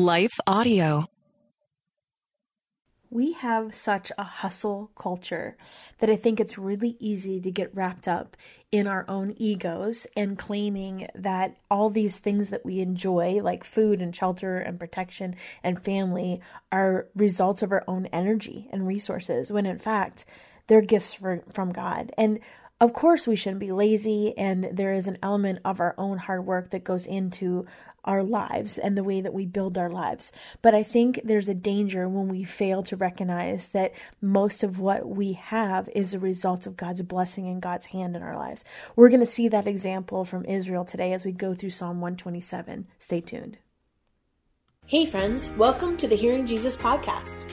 Life Audio. We have such a hustle culture that I think it's really easy to get wrapped up in our own egos and claiming that all these things that we enjoy, like food and shelter and protection and family, are results of our own energy and resources, when in fact, they're gifts from God. And of course, we shouldn't be lazy, and there is an element of our own hard work that goes into our lives and the way that we build our lives. But I think there's a danger when we fail to recognize that most of what we have is a result of God's blessing and God's hand in our lives. We're going to see that example from Israel today as we go through Psalm 127. Stay tuned. Hey, friends, welcome to the Hearing Jesus podcast.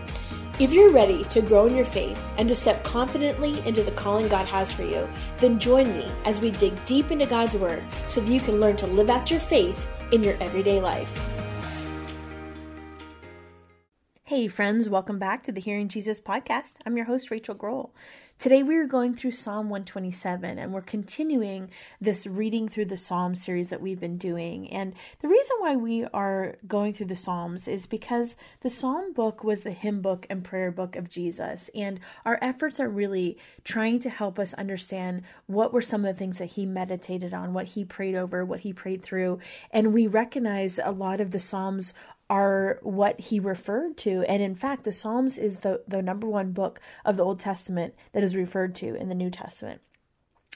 If you're ready to grow in your faith and to step confidently into the calling God has for you, then join me as we dig deep into God's Word so that you can learn to live out your faith in your everyday life. Hey, friends, welcome back to the Hearing Jesus podcast. I'm your host, Rachael Groll. Today we are going through Psalm 127 and we're continuing this reading through the Psalm series that we've been doing. And the reason why we are going through the Psalms is because the Psalm book was the hymn book and prayer book of Jesus. And our efforts are really trying to help us understand what were some of the things that he meditated on, what he prayed over, what he prayed through. And we recognize a lot of the Psalms are what he referred to. And in fact, the Psalms is the, the number one book of the Old Testament that is referred to in the New Testament.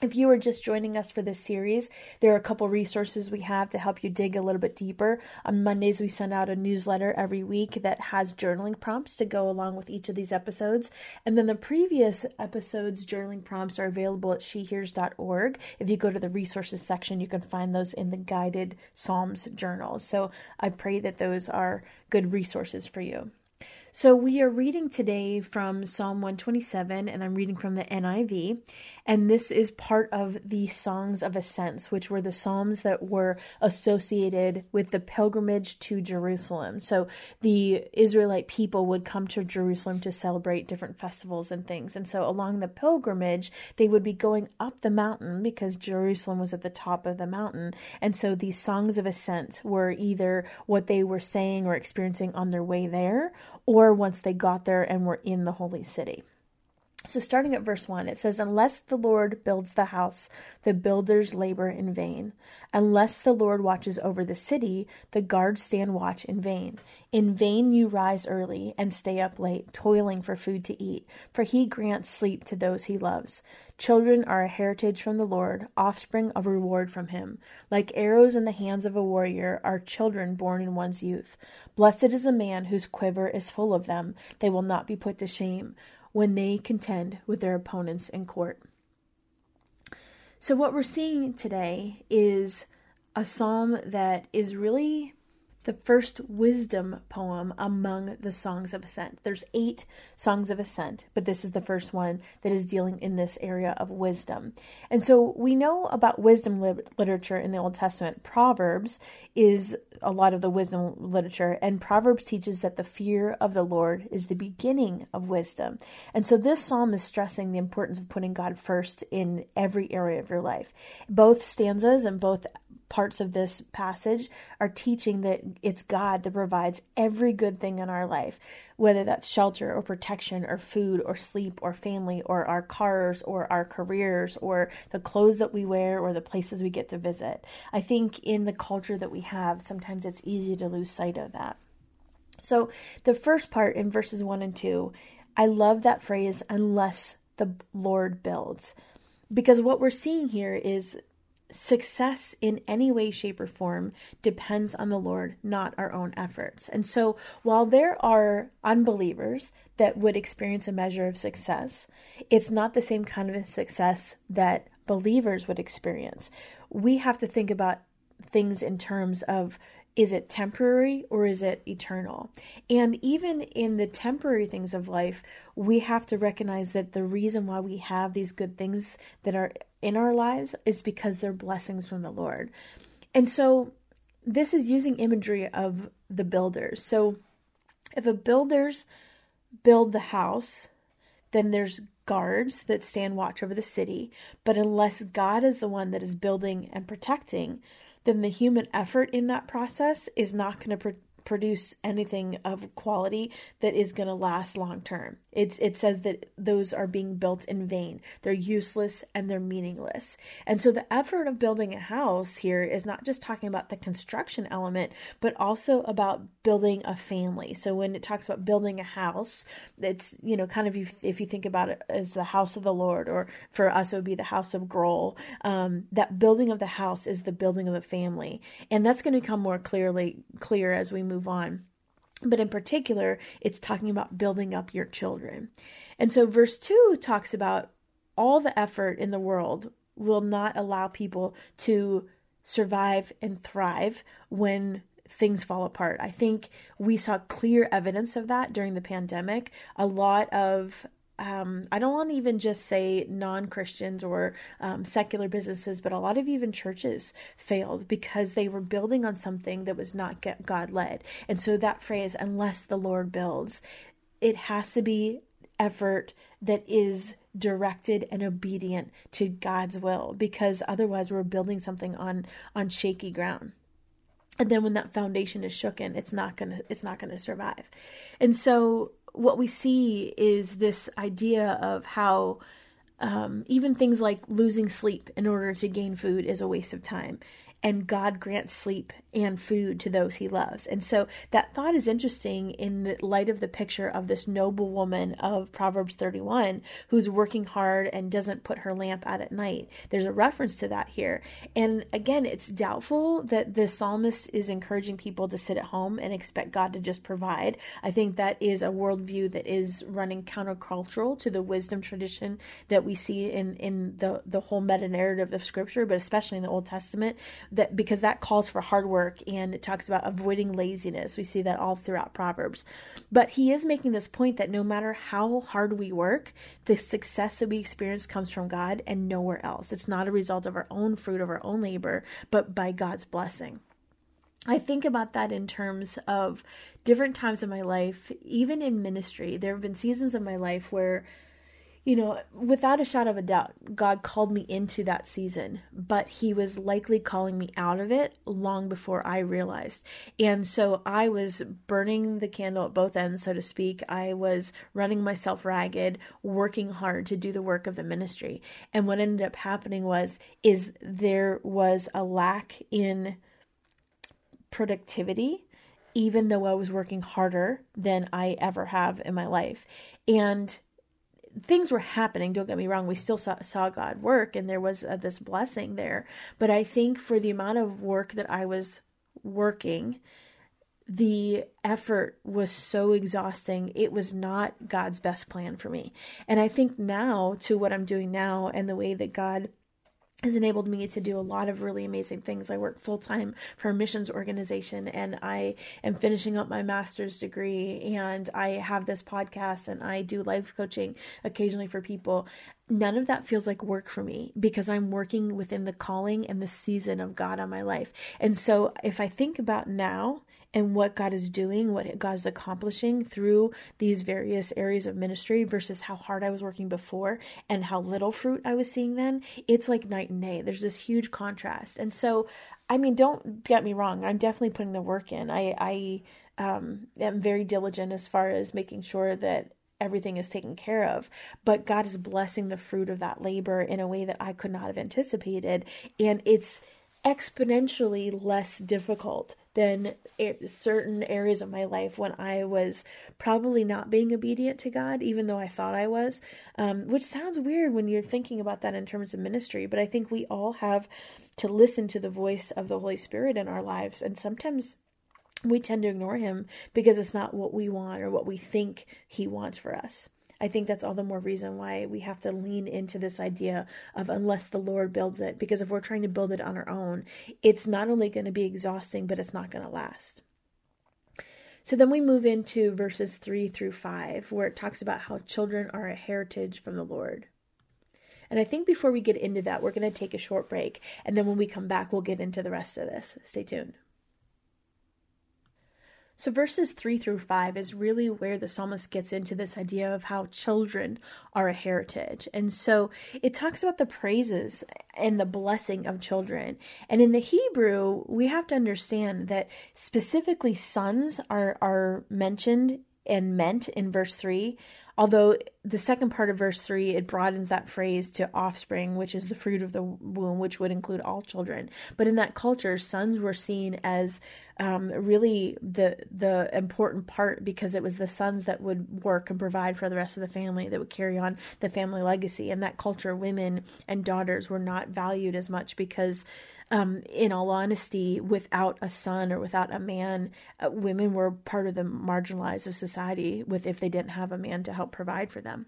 If you are just joining us for this series, there are a couple resources we have to help you dig a little bit deeper. On Mondays, we send out a newsletter every week that has journaling prompts to go along with each of these episodes. And then the previous episodes' journaling prompts are available at shehears.org. If you go to the resources section, you can find those in the guided Psalms journal. So I pray that those are good resources for you. So we are reading today from Psalm 127, and I'm reading from the NIV. And this is part of the Songs of Ascents, which were the Psalms that were associated with the pilgrimage to Jerusalem. So the Israelite people would come to Jerusalem to celebrate different festivals and things. And so along the pilgrimage, they would be going up the mountain because Jerusalem was at the top of the mountain. And so these Songs of Ascent were either what they were saying or experiencing on their way there or once they got there and were in the holy city. So, starting at verse 1, it says, Unless the Lord builds the house, the builders labor in vain. Unless the Lord watches over the city, the guards stand watch in vain. In vain you rise early and stay up late, toiling for food to eat, for he grants sleep to those he loves. Children are a heritage from the Lord, offspring a reward from him. Like arrows in the hands of a warrior are children born in one's youth. Blessed is a man whose quiver is full of them. They will not be put to shame when they contend with their opponents in court. So, what we're seeing today is a psalm that is really the first wisdom poem among the songs of ascent. There's eight songs of ascent, but this is the first one that is dealing in this area of wisdom. And so we know about wisdom li- literature in the Old Testament. Proverbs is a lot of the wisdom literature, and Proverbs teaches that the fear of the Lord is the beginning of wisdom. And so this psalm is stressing the importance of putting God first in every area of your life. Both stanzas and both parts of this passage are teaching that it's God that provides every good thing in our life, whether that's shelter or protection or food or sleep or family or our cars or our careers or the clothes that we wear or the places we get to visit. I think in the culture that we have, sometimes it's easy to lose sight of that. So, the first part in verses 1 and 2, I love that phrase, unless the Lord builds. Because what we're seeing here is success in any way, shape, or form depends on the Lord, not our own efforts. And so, while there are unbelievers that would experience a measure of success, it's not the same kind of success that believers would experience. We have to think about things in terms of is it temporary or is it eternal? And even in the temporary things of life, we have to recognize that the reason why we have these good things that are in our lives is because they're blessings from the Lord. And so this is using imagery of the builders. So if a builders build the house, then there's guards that stand watch over the city. But unless God is the one that is building and protecting, then the human effort in that process is not going to produce anything of quality that is going to last long term. It's it says that those are being built in vain. They're useless and they're meaningless. And so the effort of building a house here is not just talking about the construction element, but also about building a family. So when it talks about building a house, it's you know kind of if, if you think about it as the house of the Lord, or for us it would be the house of Groll. Um, that building of the house is the building of the family, and that's going to become more clearly clear as we move on. But in particular, it's talking about building up your children. And so verse 2 talks about all the effort in the world will not allow people to survive and thrive when things fall apart. I think we saw clear evidence of that during the pandemic. A lot of um, I don't want to even just say non Christians or um, secular businesses, but a lot of even churches failed because they were building on something that was not God led. And so that phrase, unless the Lord builds, it has to be effort that is directed and obedient to God's will because otherwise we're building something on on shaky ground and then when that foundation is shooken it's not going to it's not going to survive and so what we see is this idea of how um, even things like losing sleep in order to gain food is a waste of time and God grants sleep and food to those he loves. And so that thought is interesting in the light of the picture of this noble woman of Proverbs 31 who's working hard and doesn't put her lamp out at night. There's a reference to that here. And again, it's doubtful that the psalmist is encouraging people to sit at home and expect God to just provide. I think that is a worldview that is running countercultural to the wisdom tradition that we see in, in the, the whole meta narrative of Scripture, but especially in the Old Testament that because that calls for hard work and it talks about avoiding laziness. We see that all throughout Proverbs. But he is making this point that no matter how hard we work, the success that we experience comes from God and nowhere else. It's not a result of our own fruit of our own labor, but by God's blessing. I think about that in terms of different times in my life, even in ministry. There have been seasons of my life where you know, without a shadow of a doubt, God called me into that season, but He was likely calling me out of it long before I realized. And so I was burning the candle at both ends, so to speak. I was running myself ragged, working hard to do the work of the ministry. And what ended up happening was, is there was a lack in productivity even though I was working harder than I ever have in my life. And things were happening. Don't get me wrong. We still saw, saw God work and there was uh, this blessing there. But I think for the amount of work that I was working, the effort was so exhausting. It was not God's best plan for me. And I think now to what I'm doing now and the way that God has enabled me to do a lot of really amazing things. I work full time for a missions organization and I am finishing up my master's degree and I have this podcast and I do life coaching occasionally for people. None of that feels like work for me because I'm working within the calling and the season of God on my life. And so if I think about now and what God is doing, what God is accomplishing through these various areas of ministry versus how hard I was working before and how little fruit I was seeing then, it's like night and day. There's this huge contrast. And so, I mean, don't get me wrong, I'm definitely putting the work in. I, I um, am very diligent as far as making sure that everything is taken care of. But God is blessing the fruit of that labor in a way that I could not have anticipated. And it's exponentially less difficult than certain areas of my life when I was probably not being obedient to God, even though I thought I was, um, which sounds weird when you're thinking about that in terms of ministry. But I think we all have to listen to the voice of the Holy Spirit in our lives. And sometimes we tend to ignore him because it's not what we want or what we think he wants for us. I think that's all the more reason why we have to lean into this idea of unless the Lord builds it, because if we're trying to build it on our own, it's not only going to be exhausting, but it's not going to last. So then we move into verses 3 through 5, where it talks about how children are a heritage from the Lord. And I think before we get into that, we're going to take a short break. And then when we come back, we'll get into the rest of this. Stay tuned. So, verses 3 through 5 is really where the psalmist gets into this idea of how children are a heritage. And so it talks about the praises and the blessing of children. And in the Hebrew, we have to understand that specifically sons are, are mentioned and meant in verse 3 Although the second part of verse 3, it broadens that phrase to offspring, which is the fruit of the womb, which would include all children. But in that culture, sons were seen as um, really the the important part because it was the sons that would work and provide for the rest of the family that would carry on the family legacy. In that culture, women and daughters were not valued as much because um, in all honesty, without a son or without a man, uh, women were part of the marginalized of society with if they didn't have a man to help provide for them.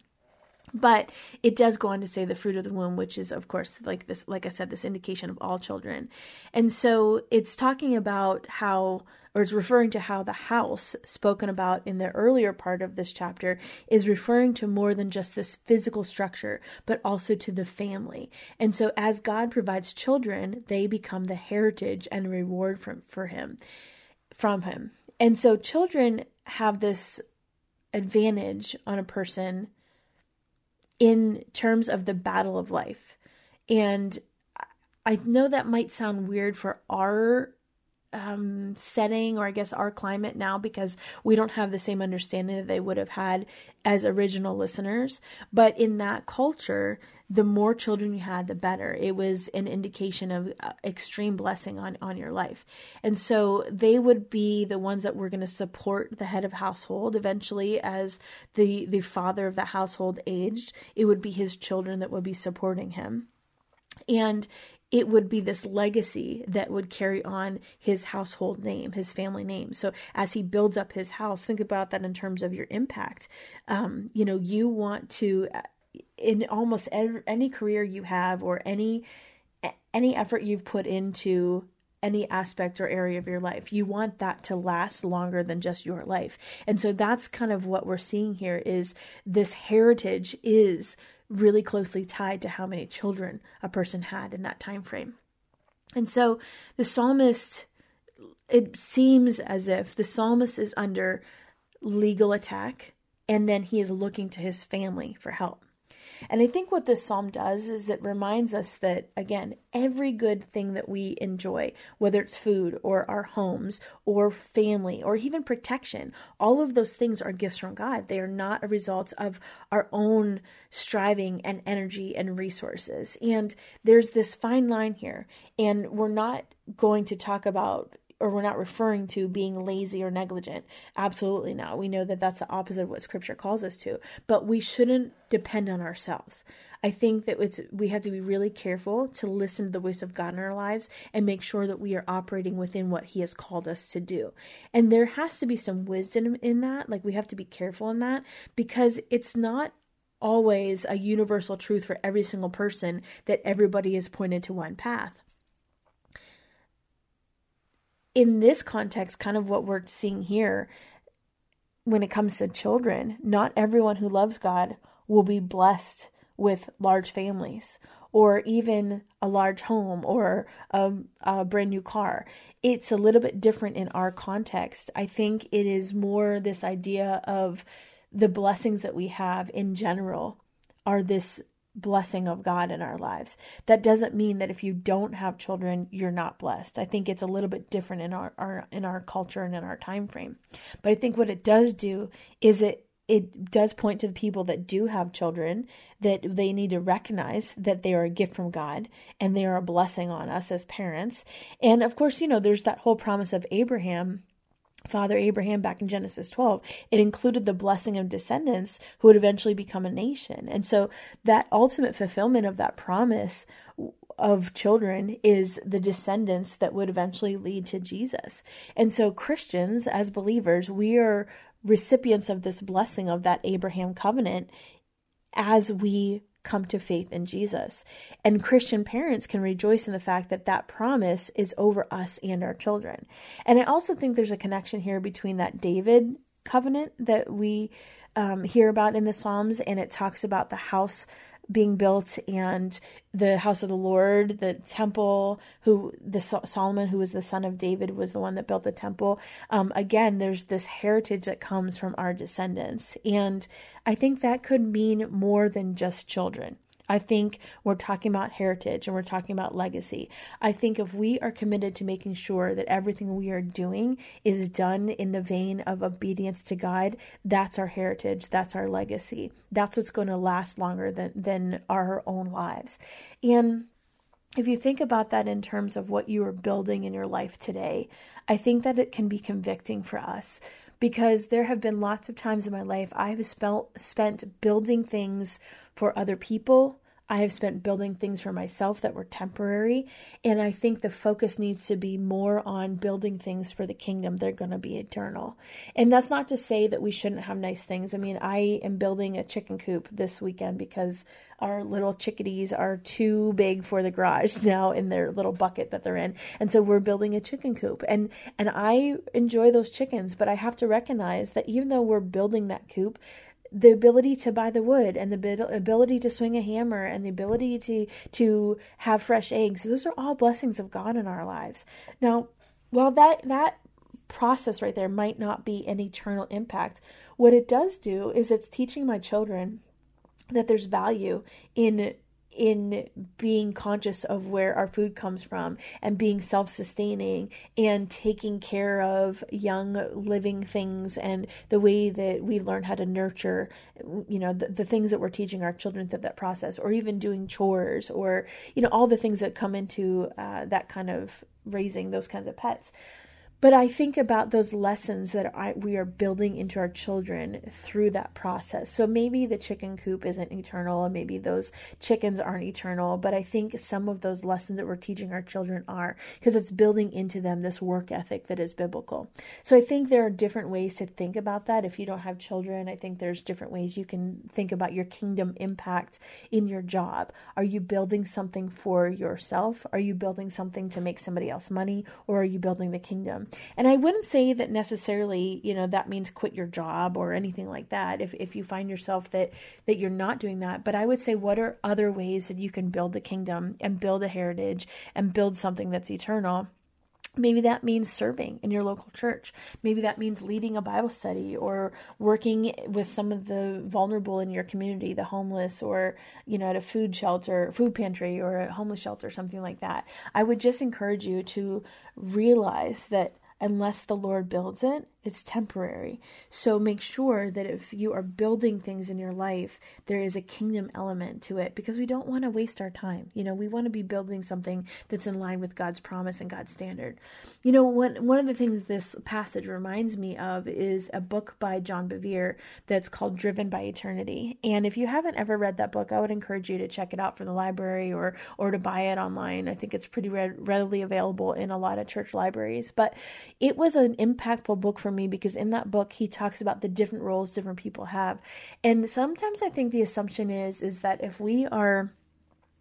But it does go on to say the fruit of the womb, which is, of course, like this, like I said, this indication of all children. And so it's talking about how or it's referring to how the house spoken about in the earlier part of this chapter is referring to more than just this physical structure, but also to the family. And so as God provides children, they become the heritage and reward from for him from him. And so children have this advantage on a person in terms of the battle of life. And I know that might sound weird for our um, setting or I guess our climate now because we don't have the same understanding that they would have had as original listeners. But in that culture, the more children you had, the better. It was an indication of uh, extreme blessing on, on your life. And so they would be the ones that were going to support the head of household. Eventually, as the, the father of the household aged, it would be his children that would be supporting him. And it would be this legacy that would carry on his household name, his family name. So as he builds up his house, think about that in terms of your impact. Um, you know, you want to, in almost any career you have or any any effort you've put into any aspect or area of your life. You want that to last longer than just your life. And so that's kind of what we're seeing here is this heritage is really closely tied to how many children a person had in that time frame. And so the psalmist it seems as if the psalmist is under legal attack and then he is looking to his family for help. And I think what this psalm does is it reminds us that, again, every good thing that we enjoy, whether it's food or our homes or family or even protection, all of those things are gifts from God. They are not a result of our own striving and energy and resources. And there's this fine line here. And we're not going to talk about or we're not referring to being lazy or negligent. Absolutely not. We know that that's the opposite of what scripture calls us to, but we shouldn't depend on ourselves. I think that it's we have to be really careful to listen to the voice of God in our lives and make sure that we are operating within what he has called us to do. And there has to be some wisdom in that. Like we have to be careful in that because it's not always a universal truth for every single person that everybody is pointed to one path in this context, kind of what we're seeing here when it comes to children, not everyone who loves God will be blessed with large families or even a large home or a, a, brand new car. It's a little bit different in our context. I think it is more this idea of the blessings that we have in general are this blessing of God in our lives. That doesn't mean that if you don't have children, you're not blessed. I think it's a little bit different in our, our in our culture and in our time frame. But I think what it does do is it it does point to the people that do have children that they need to recognize that they are a gift from God and they are a blessing on us as parents. And of course, you know, there's that whole promise of Abraham Father Abraham back in Genesis 12, it included the blessing of descendants who would eventually become a nation. And so that ultimate fulfillment of that promise of children is the descendants that would eventually lead to Jesus. And so, Christians, as believers, we are recipients of this blessing of that Abraham covenant as we come to faith in Jesus. And Christian parents can rejoice in the fact that that promise is over us and our children. And I also think there's a connection here between that David covenant that we um, hear about in the Psalms, and it talks about the house being built and the house of the Lord, the temple, who the Solomon, who was the son of David, was the one that built the temple. Um, again, there's this heritage that comes from our descendants. And I think that could mean more than just children. I think we're talking about heritage and we're talking about legacy. I think if we are committed to making sure that everything we are doing is done in the vein of obedience to God, that's our heritage, that's our legacy. That's what's going to last longer than, than our own lives. And if you think about that in terms of what you are building in your life today, I think that it can be convicting for us because there have been lots of times in my life I have spent spent building things for other people. I have spent building things for myself that were temporary. And I think the focus needs to be more on building things for the kingdom. They're going to be eternal. And that's not to say that we shouldn't have nice things. I mean, I am building a chicken coop this weekend because our little chickadees are too big for the garage now in their little bucket that they're in. And so we're building a chicken coop. And and I enjoy those chickens, but I have to recognize that even though we're building that coop, the ability to buy the wood and the ability to swing a hammer and the ability to to have fresh eggs. Those are all blessings of god in our lives. Now while that that process right there might not be an eternal impact what it does do is it's teaching my children that there's value in in being conscious of where our food comes from and being self sustaining and taking care of young living things and the way that we learn how to nurture, you know, the, the things that we're teaching our children through that process, or even doing chores, or, you know, all the things that come into uh, that kind of raising those kinds of pets. But I think about those lessons that I, we are building into our children through that process. So maybe the chicken coop isn't eternal, and maybe those chickens aren't eternal, but I think some of those lessons that we're teaching our children are because it's building into them this work ethic that is biblical. So I think there are different ways to think about that. If you don't have children, I think there's different ways you can think about your kingdom impact in your job. Are you building something for yourself? Are you building something to make somebody else money, or are you building the kingdom? And I wouldn't say that necessarily, you know, that means quit your job or anything like that. If if you find yourself that that you're not doing that, but I would say what are other ways that you can build the kingdom and build a heritage and build something that's eternal? Maybe that means serving in your local church. Maybe that means leading a Bible study or working with some of the vulnerable in your community, the homeless, or, you know, at a food shelter, food pantry, or a homeless shelter, something like that. I would just encourage you to realize that unless the Lord builds it, it's temporary. So make sure that if you are building things in your life, there is a kingdom element to it because we don't want to waste our time. You know, we want to be building something that's in line with God's promise and God's standard. You know, one one of the things this passage reminds me of is a book by John Bevere that's called Driven by Eternity. And if you haven't ever read that book, I would encourage you to check it out from the library or or to buy it online. I think it's pretty readily available in a lot of church libraries. But it was an impactful book for me because in that book he talks about the different roles different people have. And sometimes I think the assumption is is that if we are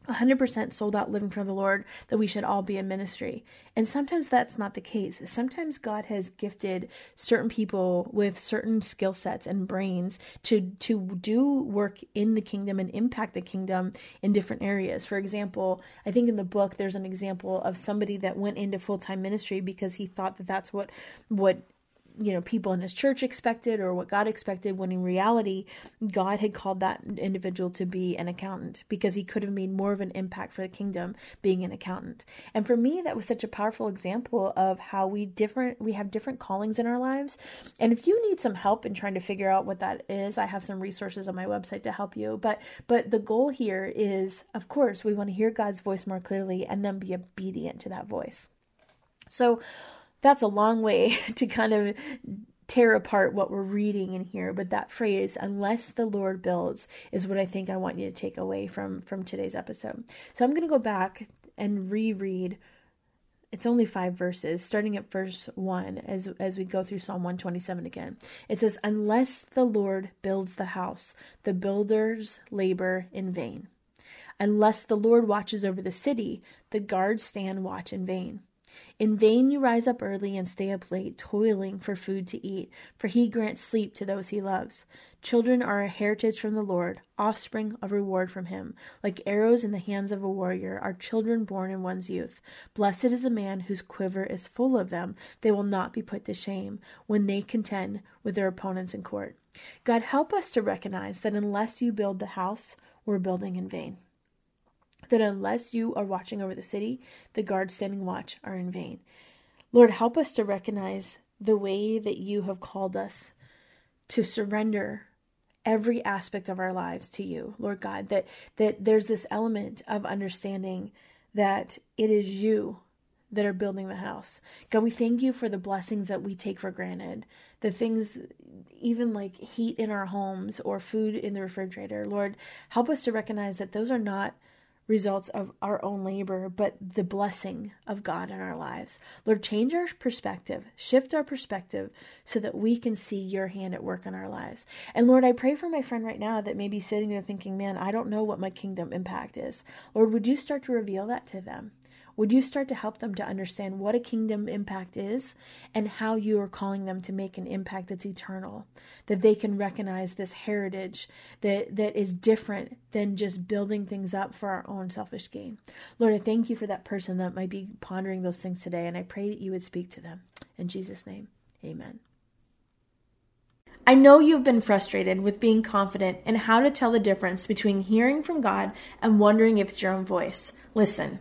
100% sold out living for the Lord that we should all be in ministry. And sometimes that's not the case. Sometimes God has gifted certain people with certain skill sets and brains to to do work in the kingdom and impact the kingdom in different areas. For example, I think in the book there's an example of somebody that went into full-time ministry because he thought that that's what what you know people in his church expected or what God expected when in reality God had called that individual to be an accountant because he could have made more of an impact for the kingdom being an accountant. And for me that was such a powerful example of how we different we have different callings in our lives. And if you need some help in trying to figure out what that is, I have some resources on my website to help you. But but the goal here is of course we want to hear God's voice more clearly and then be obedient to that voice. So that's a long way to kind of tear apart what we're reading in here but that phrase unless the lord builds is what i think i want you to take away from from today's episode so i'm going to go back and reread it's only five verses, starting at verse 1 as, as we go through Psalm 127 again. It says, Unless the Lord builds the house, the builders labor in vain. Unless the Lord watches over the city, the guards stand watch in vain. In vain you rise up early and stay up late, toiling for food to eat, for he grants sleep to those he loves. Children are a heritage from the Lord, offspring a reward from him. Like arrows in the hands of a warrior are children born in one's youth. Blessed is the man whose quiver is full of them. They will not be put to shame when they contend with their opponents in court. God, help us to recognize that unless you build the house, we're building in vain that unless you are watching over the city, the guards standing watch are in vain. Lord, help us to recognize the way that you have called us to surrender every aspect of our lives to you, Lord God, that that there's this element of understanding that it is you that are building the house. God, we thank you for the blessings that we take for granted, the things even like heat in our homes or food in the refrigerator. Lord, help us to recognize that those are not results of our own labor, but the blessing of God in our lives. Lord, change our perspective, shift our perspective so that we can see your hand at work in our lives. And Lord, I pray for my friend right now that may be sitting there thinking, man, I don't know what my kingdom impact is. Lord, would you start to reveal that to them? Would you start to help them to understand what a kingdom impact is and how you are calling them to make an impact that's eternal? That they can recognize this heritage that, that is different than just building things up for our own selfish gain. Lord, I thank you for that person that might be pondering those things today, and I pray that you would speak to them. In Jesus' name, amen. I know you've been frustrated with being confident in how to tell the difference between hearing from God and wondering if it's your own voice. Listen,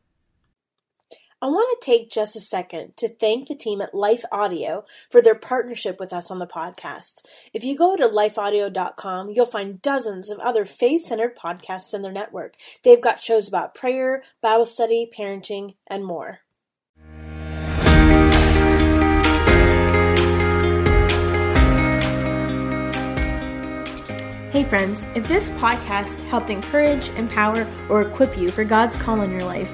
I want to take just a second to thank the team at Life Audio for their partnership with us on the podcast. If you go to lifeaudio.com, you'll find dozens of other faith centered podcasts in their network. They've got shows about prayer, Bible study, parenting, and more. Hey, friends, if this podcast helped encourage, empower, or equip you for God's call in your life,